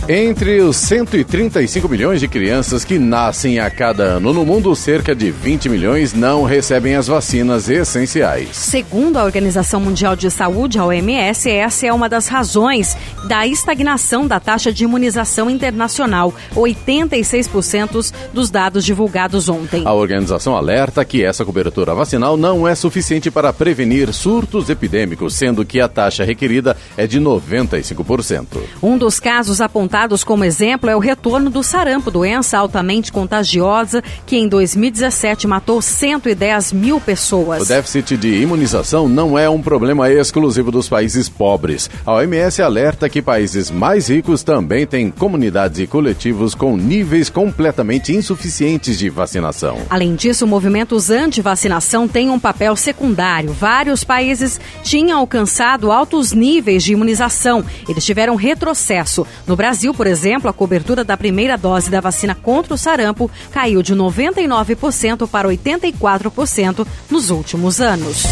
Entre os 135 milhões de crianças que nascem a cada ano no mundo, cerca de 20 milhões não recebem as vacinas essenciais. Segundo a Organização Mundial de Saúde, a OMS, essa é uma das razões da estagnação da taxa de imunização internacional, 86% dos dados divulgados ontem. A organização alerta que essa cobertura vacinal não é suficiente para prevenir surtos epidêmicos, sendo que a taxa requerida é de 95%. Um dos casos apontados apontados como exemplo é o retorno do sarampo, doença altamente contagiosa que em 2017 matou 110 mil pessoas. O déficit de imunização não é um problema exclusivo dos países pobres. A OMS alerta que países mais ricos também têm comunidades e coletivos com níveis completamente insuficientes de vacinação. Além disso, movimentos anti-vacinação têm um papel secundário. Vários países tinham alcançado altos níveis de imunização. Eles tiveram retrocesso. No Brasil, Brasil, por exemplo, a cobertura da primeira dose da vacina contra o sarampo caiu de 99% para 84% nos últimos anos.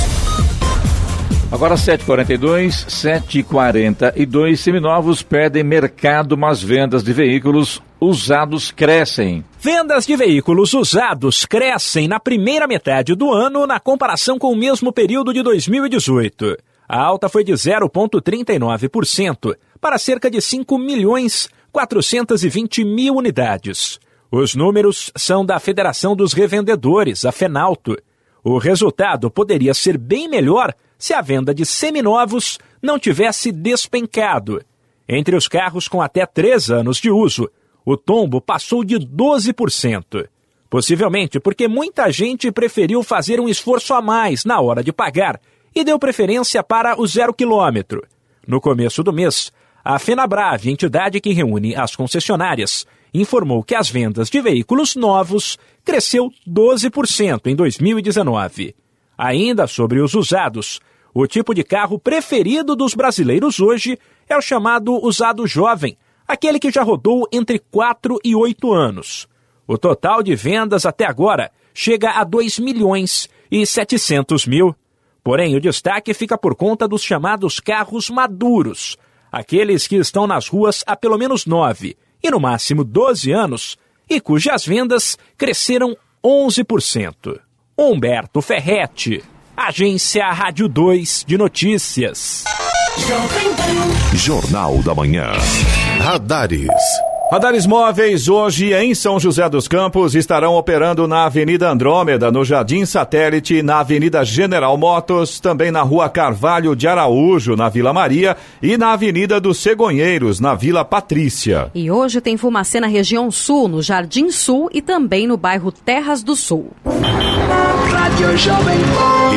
Agora 7h42, 7h42, seminovos perdem mercado, mas vendas de veículos usados crescem. Vendas de veículos usados crescem na primeira metade do ano na comparação com o mesmo período de 2018. A alta foi de 0,39% para cerca de 5 milhões 420 mil unidades. Os números são da Federação dos Revendedores, a FENALTO. O resultado poderia ser bem melhor se a venda de seminovos não tivesse despencado. Entre os carros com até 3 anos de uso, o tombo passou de 12%. Possivelmente porque muita gente preferiu fazer um esforço a mais na hora de pagar e deu preferência para o zero quilômetro. No começo do mês, a FenaBrave, entidade que reúne as concessionárias, informou que as vendas de veículos novos cresceu 12% em 2019. Ainda sobre os usados, o tipo de carro preferido dos brasileiros hoje é o chamado usado jovem, aquele que já rodou entre 4 e 8 anos. O total de vendas até agora chega a 2 milhões e 700 mil. Porém, o destaque fica por conta dos chamados carros maduros, aqueles que estão nas ruas há pelo menos nove e no máximo 12 anos e cujas vendas cresceram 11%. Humberto Ferretti, Agência Rádio 2 de Notícias. Jornal da Manhã. Radares. Radares móveis hoje em São José dos Campos estarão operando na Avenida Andrômeda, no Jardim Satélite, na Avenida General Motos, também na Rua Carvalho de Araújo, na Vila Maria, e na Avenida dos Cegonheiros, na Vila Patrícia. E hoje tem fumacê na região sul, no Jardim Sul e também no bairro Terras do Sul.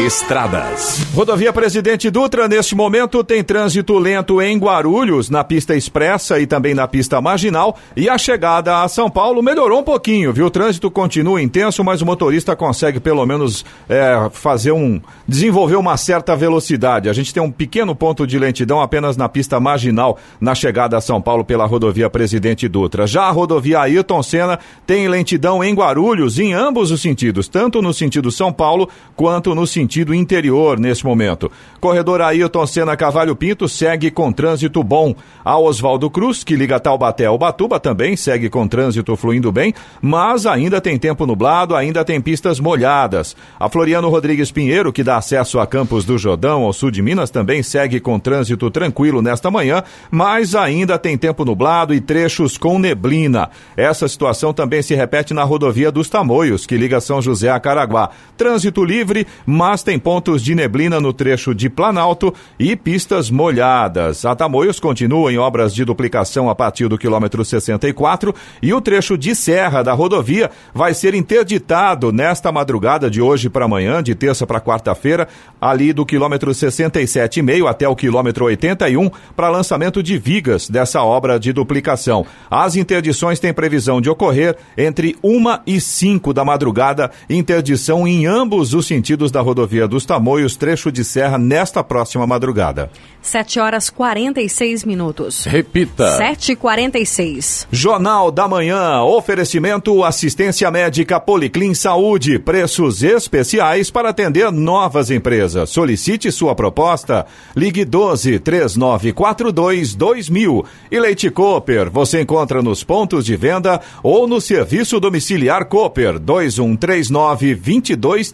Estradas. Rodovia Presidente Dutra, neste momento, tem trânsito lento em Guarulhos, na pista expressa e também na pista marginal. E a chegada a São Paulo melhorou um pouquinho, viu? O trânsito continua intenso, mas o motorista consegue pelo menos é, fazer um. desenvolver uma certa velocidade. A gente tem um pequeno ponto de lentidão apenas na pista marginal na chegada a São Paulo pela rodovia Presidente Dutra. Já a rodovia Ayrton Senna tem lentidão em Guarulhos em ambos os sentidos, tanto no sentido São Paulo quanto no sentido interior nesse momento. Corredor Ayrton Senna Cavalho Pinto segue com trânsito bom. A Oswaldo Cruz, que liga Taubaté ao Batuba, também segue com trânsito fluindo bem, mas ainda tem tempo nublado, ainda tem pistas molhadas. A Floriano Rodrigues Pinheiro, que dá acesso a Campos do Jordão, ao sul de Minas, também segue com trânsito tranquilo nesta manhã, mas ainda tem tempo nublado e trechos com neblina. Essa situação também se repete na rodovia dos Tamoios, que liga São José a Caraguá. Trânsito trânsito livre, mas tem pontos de neblina no trecho de Planalto e pistas molhadas. A Tamoios continua em obras de duplicação a partir do quilômetro 64 e o trecho de serra da rodovia vai ser interditado nesta madrugada de hoje para amanhã, de terça para quarta-feira, ali do quilômetro 67,5 até o quilômetro 81, para lançamento de vigas dessa obra de duplicação. As interdições têm previsão de ocorrer entre 1 e 5 da madrugada, interdição em ambos os sentidos da rodovia dos Tamoios, trecho de serra, nesta próxima madrugada. 7 horas 46 minutos. Repita. 7h46. Jornal da Manhã, oferecimento assistência médica Policlin Saúde, preços especiais para atender novas empresas. Solicite sua proposta. Ligue 12 3942 2000. E Leite Cooper, você encontra nos pontos de venda ou no serviço domiciliar Cooper 2139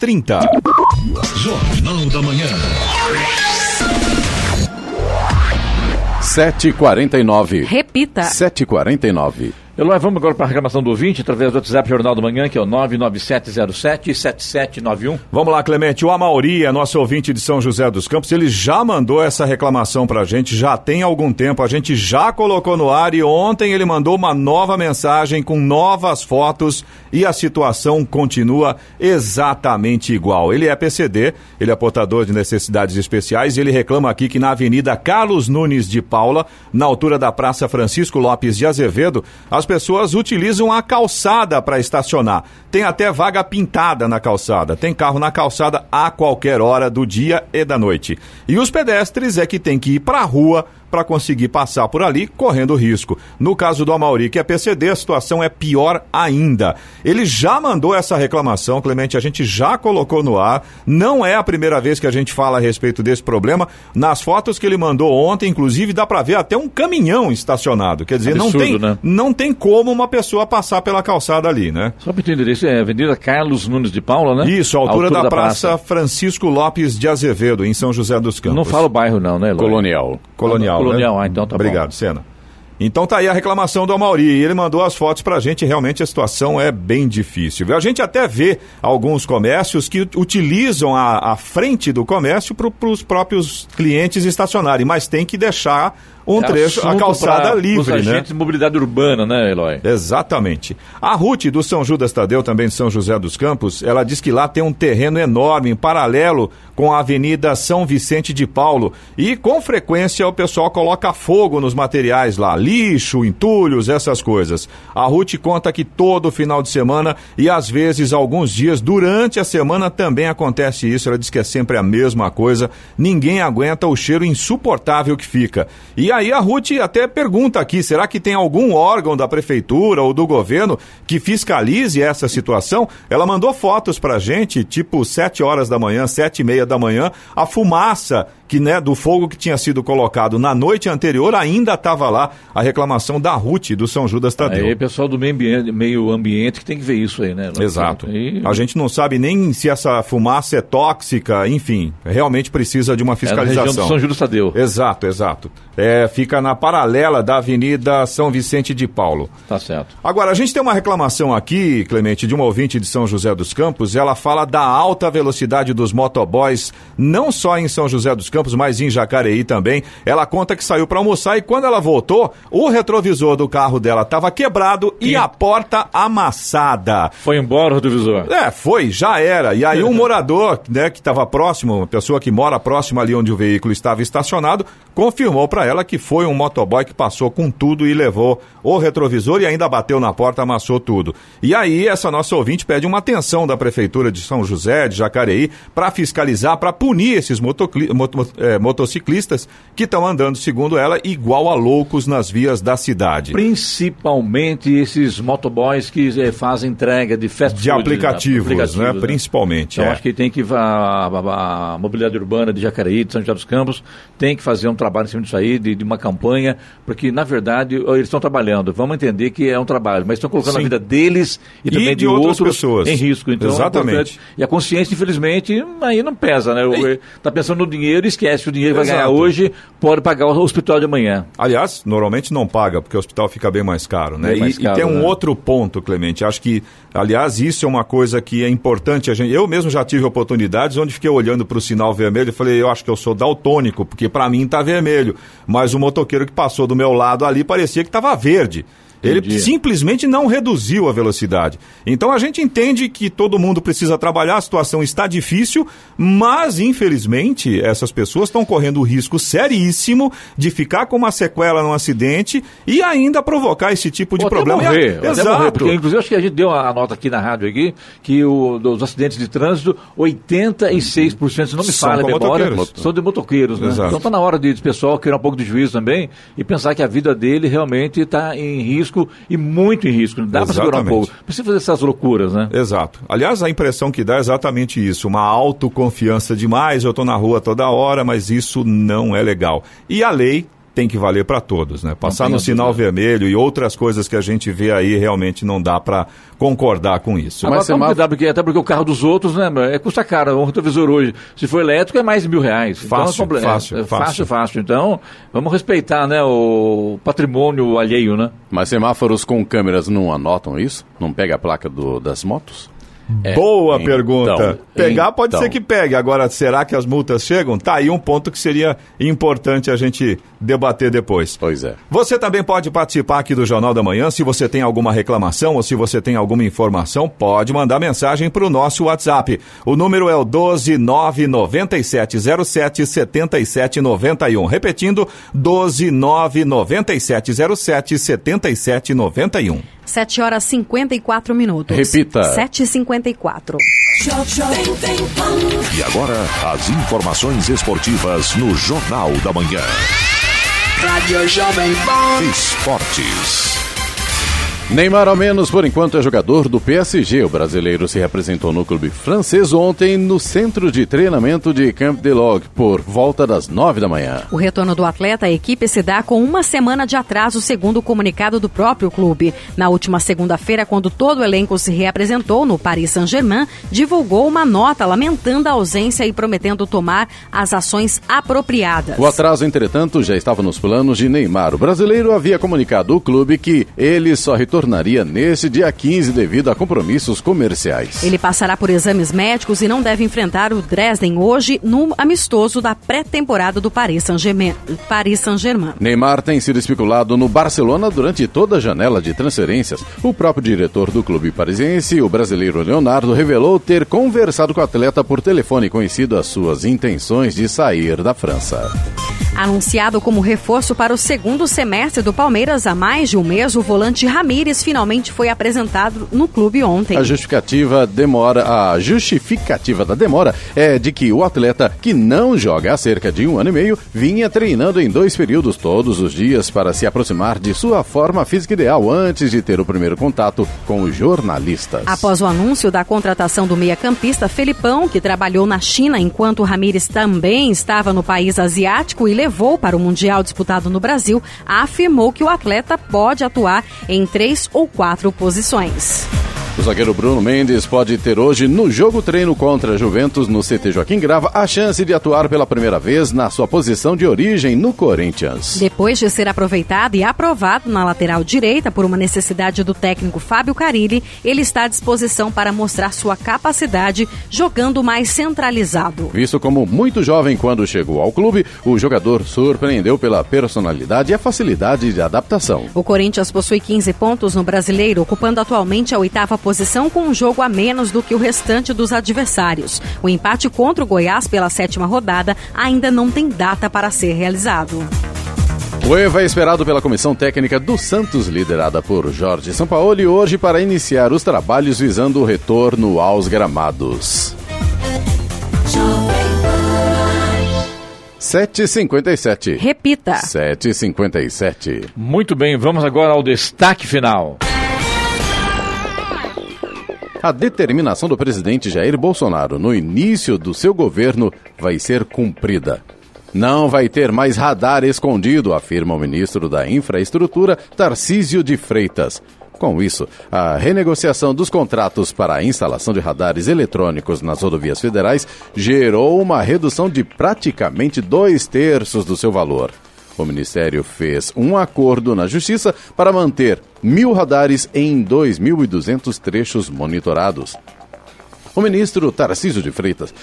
2230. Jornal da Manhã. 7h49. Repita. 7h49. Eloy, vamos agora para a reclamação do ouvinte através do WhatsApp Jornal do Manhã, que é o 99707-7791. Vamos lá, Clemente. O Amauri é nosso ouvinte de São José dos Campos. Ele já mandou essa reclamação pra gente, já tem algum tempo. A gente já colocou no ar e ontem ele mandou uma nova mensagem com novas fotos e a situação continua exatamente igual. Ele é PCD, ele é portador de necessidades especiais e ele reclama aqui que na Avenida Carlos Nunes de Paula, na altura da Praça Francisco Lopes de Azevedo, as pessoas utilizam a calçada para estacionar. Tem até vaga pintada na calçada. Tem carro na calçada a qualquer hora do dia e da noite. E os pedestres é que tem que ir para a rua para conseguir passar por ali, correndo risco. No caso do Amauri, que é PCD, a situação é pior ainda. Ele já mandou essa reclamação, Clemente, a gente já colocou no ar. Não é a primeira vez que a gente fala a respeito desse problema. Nas fotos que ele mandou ontem, inclusive, dá para ver até um caminhão estacionado. Quer dizer, Absurdo, não, tem, né? não tem como uma pessoa passar pela calçada ali, né? Só para entender isso, é Avenida Carlos Nunes de Paula, né? Isso, a altura, da, praça, Francisco Lopes de Azevedo, em São José dos Campos. Não fala o bairro não, né, Eloy? Colonial. Colonial. Colonial, né? ah, então tá bom. Obrigado, Sena. Então tá aí a reclamação do Amauri. Ele mandou as fotos pra gente. Realmente a situação é bem difícil. A gente até vê alguns comércios que ut- utilizam a, a frente do comércio para os próprios clientes estacionarem, mas tem que deixar um É trecho, a calçada livre, né? agentes de mobilidade urbana, né, Eloy? Exatamente. A Ruth do São Judas Tadeu, também de São José dos Campos, ela diz que lá tem um terreno enorme, em paralelo com a Avenida São Vicente de Paulo. E com frequência o pessoal coloca fogo nos materiais lá, lixo, entulhos, essas coisas. A Ruth conta que todo final de semana e às vezes alguns dias durante a semana também acontece isso. Ela diz que é sempre a mesma coisa. Ninguém aguenta o cheiro insuportável que fica. E aí a Ruth até pergunta aqui: será que tem algum órgão da prefeitura ou do governo que fiscalize essa situação? Ela mandou fotos pra gente, tipo 7 horas da manhã, sete e meia da manhã, a fumaça que né, do fogo que tinha sido colocado na noite anterior ainda estava lá. A reclamação da Ruth do São Judas Tadeu. Aí, pessoal do meio ambiente, meio ambiente que tem que ver isso aí, né? Exato. A gente não sabe nem se essa fumaça é tóxica, enfim, realmente precisa de uma É na região fiscalização. do São Júlio Tadeu. Exato, exato. É, fica na paralela da Avenida São Vicente de Paulo. Tá certo. Agora, a gente tem uma reclamação aqui, Clemente, de uma ouvinte de São José dos Campos. Ela fala da alta velocidade dos motoboys, não só em São José dos Campos, mas em Jacareí também. Ela conta que saiu para almoçar e quando ela voltou, o retrovisor do carro dela estava quebrado e Sim. a porta amassada. Foi embora o retrovisor. É, foi, já era. E aí um morador, né, que estava próximo, uma pessoa que mora próximo ali onde o veículo estava estacionado, confirmou para ela que foi um motoboy que passou com tudo e levou o retrovisor e ainda bateu na porta, amassou tudo. E aí essa nossa ouvinte pede uma atenção da prefeitura de São José, de Jacareí, para fiscalizar, para punir esses motocli- moto- eh, motociclistas que estão andando, segundo ela, igual a loucos nas vias da cidade. Principalmente esses motoboys que eh, fazem entrega de fast De food, aplicativos, né? Principalmente. Então é. acho que tem que a, a- a mobilidade urbana de Jacareí, de São José dos Campos, tem que fazer um trabalho em cima disso aí, de, de uma campanha, porque na verdade eles estão trabalhando. Vamos entender que é um trabalho, mas estão colocando Sim. a vida deles e, E também de de, outras outros pessoas. em risco. Então, é Exatamente. importante. E a consciência, infelizmente, aí não pesa, né? Está pensando no dinheiro e esquece que o dinheiro vai ganhar hoje, pode pagar o hospital de amanhã. Aliás, normalmente não paga, porque o hospital fica bem mais caro, né? Mais e, caro, e tem um né? outro ponto, Clemente. Acho que, aliás, isso é uma coisa que é importante a gente. Eu mesmo já tive oportunidades onde fiquei olhando para o sinal vermelho e falei, eu acho que eu sou daltônico, porque para mim tá vermelho. Mas o motoqueiro que passou do meu lado ali parecia que estava verde. Ele simplesmente não reduziu a velocidade. Então a gente entende que todo mundo precisa trabalhar, a situação está difícil, mas infelizmente essas pessoas estão correndo o risco seríssimo de ficar com uma sequela num acidente e ainda provocar esse tipo de Ou problema. morrer, Exato. morrer, porque inclusive acho que a gente deu a nota aqui na rádio aqui, que o, dos acidentes de trânsito, 86%, se não me São falha a memória, motoqueiros. são de motoqueiros, né? Exato. Então está na hora de, de pessoal criar um pouco de juízo também e pensar que a vida dele realmente está em risco e muito em risco. Não dá para segurar um pouco. Precisa fazer essas loucuras, né? Exato. Aliás, a impressão que dá é exatamente isso, uma autoconfiança demais, eu estou na rua toda hora, mas isso não é legal. E a lei tem que valer para todos, né? Passar no sinal dúvida. vermelho e outras coisas que a gente vê aí realmente não dá para concordar com isso. Agora, Mas toma semáforo- porque, até porque o carro dos outros, né, é custa caro. Um retrovisor hoje, se for elétrico, é mais de mil reais. Fácil, então, é, fácil, é, fácil. fácil, fácil. Então, vamos respeitar, né, o patrimônio alheio, né? Mas semáforos com câmeras não anotam isso? Não pega a placa do- das motos? Boa então, pergunta. Pegar pode então. ser que pegue. Agora, será que as multas chegam? Tá aí um ponto que seria importante a gente debater depois. Pois é. Você também pode participar aqui do Jornal da Manhã. Se você tem alguma reclamação ou se você tem alguma informação, pode mandar mensagem para o nosso WhatsApp. O número é o 12997077791. Repetindo, 12997077791. 7 horas 54 minutos. Repita. 7h54. E agora, as informações esportivas no Jornal da Manhã. Rádio Jovem Pan. Esportes. Neymar, ao menos por enquanto, é jogador do PSG. O brasileiro se representou no clube francês ontem no centro de treinamento de Camp de Log por volta das nove da manhã. O retorno do atleta à equipe se dá com uma semana de atraso, segundo o comunicado do próprio clube. Na última segunda-feira, quando todo o elenco se reapresentou no Paris Saint-Germain, divulgou uma nota lamentando a ausência e prometendo tomar as ações apropriadas. O atraso, entretanto, já estava nos planos de Neymar. O brasileiro havia comunicado ao clube que ele só retornaria neste dia 15 devido a compromissos comerciais. Ele passará por exames médicos e não deve enfrentar o Dresden hoje no amistoso da pré-temporada do Paris Saint-Germain. Saint-Germain. Neymar tem sido especulado no Barcelona durante toda a janela de transferências. O próprio diretor do clube parisiense, o brasileiro Leonardo, revelou ter conversado com o atleta por telefone, conhecido as suas intenções de sair da França. Anunciado como reforço para o segundo semestre do Palmeiras há mais de um mês, o volante Ramírez finalmente foi apresentado no clube ontem. A justificativa demora, a justificativa da demora é de que o atleta, que não joga há cerca de um ano e meio, vinha treinando em dois períodos todos os dias para se aproximar de sua forma física ideal antes de ter o primeiro contato com os jornalistas. Após o anúncio da contratação do meia-campista Felipão, que trabalhou na China enquanto Ramírez também estava no país asiático e levou para o Mundial disputado no Brasil, afirmou que o atleta pode atuar em três ou quatro posições. O zagueiro Bruno Mendes pode ter hoje, no jogo treino contra a Juventus no CT Joaquim Grava, a chance de atuar pela primeira vez na sua posição de origem no Corinthians. Depois de ser aproveitado e aprovado na lateral direita por uma necessidade do técnico Fábio Carilli, ele está à disposição para mostrar sua capacidade jogando mais centralizado. Visto como muito jovem quando chegou ao clube, o jogador surpreendeu pela personalidade e a facilidade de adaptação. O Corinthians possui 15 pontos no brasileiro, ocupando atualmente a oitava posição com um jogo a menos do que o restante dos adversários. O empate contra o Goiás pela sétima rodada ainda não tem data para ser realizado. O EVA é esperado pela comissão técnica do Santos, liderada por Jorge Sampaoli, hoje para iniciar os trabalhos visando o retorno aos gramados. 7h57. Repita. 7h57. Muito bem, vamos agora ao destaque final. A determinação do presidente Jair Bolsonaro no início do seu governo vai ser cumprida. Não vai ter mais radar escondido, afirma o ministro da Infraestrutura, Tarcísio de Freitas. Com isso, a renegociação dos contratos para a instalação de radares eletrônicos nas rodovias federais gerou uma redução de praticamente dois terços do seu valor. O Ministério fez um acordo na Justiça para manter mil radares em 2.200 trechos monitorados. O ministro Tarcísio de Freitas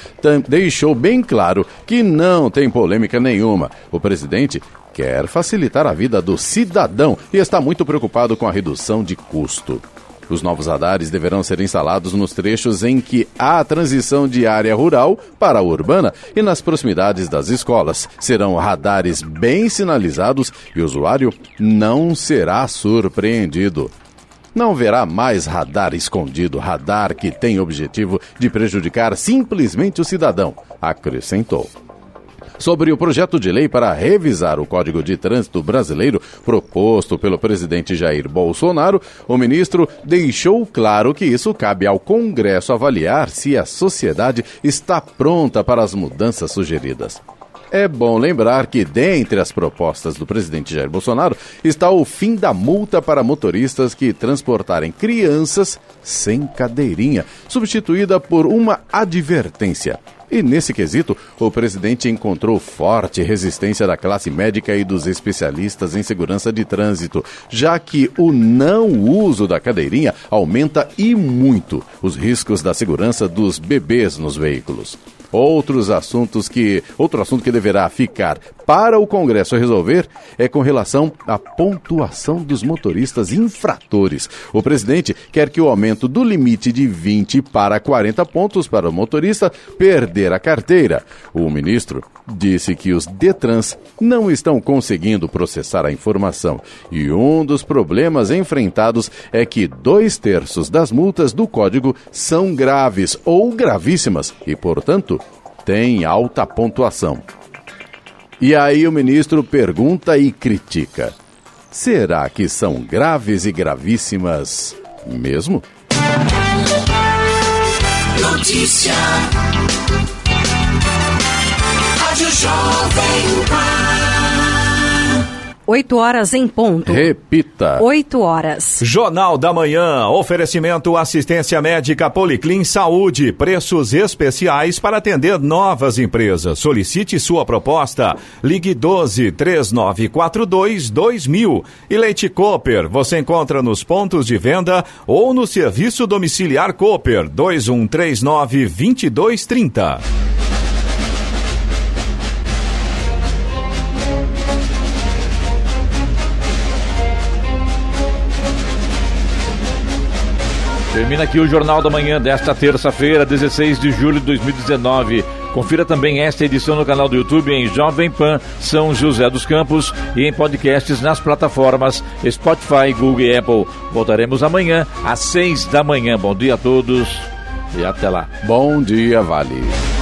deixou bem claro que não tem polêmica nenhuma. O presidente quer facilitar a vida do cidadão e está muito preocupado com a redução de custo. Os novos radares deverão ser instalados nos trechos em que há transição de área rural para a urbana e nas proximidades das escolas. Serão radares bem sinalizados e o usuário não será surpreendido. Não verá mais radar escondido, radar que tem objetivo de prejudicar simplesmente o cidadão, acrescentou. Sobre o projeto de lei para revisar o Código de Trânsito Brasileiro proposto pelo presidente Jair Bolsonaro, o ministro deixou claro que isso cabe ao Congresso avaliar se a sociedade está pronta para as mudanças sugeridas. É bom lembrar que, dentre as propostas do presidente Jair Bolsonaro, está o fim da multa para motoristas que transportarem crianças sem cadeirinha, substituída por uma advertência. E nesse quesito, o presidente encontrou forte resistência da classe médica e dos especialistas em segurança de trânsito, já que o não uso da cadeirinha aumenta e muito os riscos da segurança dos bebês nos veículos. Outros assuntos que. Outro assunto que deverá ficar para o Congresso resolver é com relação à pontuação dos motoristas infratores. O presidente quer que o aumento do limite de 20 para 40 pontos para o motorista perder a carteira. O ministro disse que os Detrans não estão conseguindo processar a informação e um dos problemas enfrentados é que dois terços das multas do código são graves ou gravíssimas e, portanto, têm alta pontuação. E aí o ministro pergunta e critica: será que são graves e gravíssimas mesmo? Notícia. Rádio Jovem Pan. 8 horas em ponto. Repita. 8 horas. Jornal da Manhã. Oferecimento assistência médica Policlin Saúde. Preços especiais para atender novas empresas. Solicite sua proposta. Ligue 12 3942 2000. E Leite Cooper. Você encontra nos pontos de venda ou no serviço domiciliar Cooper 2139 2230. Termina aqui o Jornal da Manhã desta terça-feira, 16 de julho de 2019. Confira também esta edição no canal do YouTube em Jovem Pan São José dos Campos e em podcasts nas plataformas Spotify, Google e Apple. Voltaremos amanhã às seis da manhã. Bom dia a todos e até lá. Bom dia, Vale.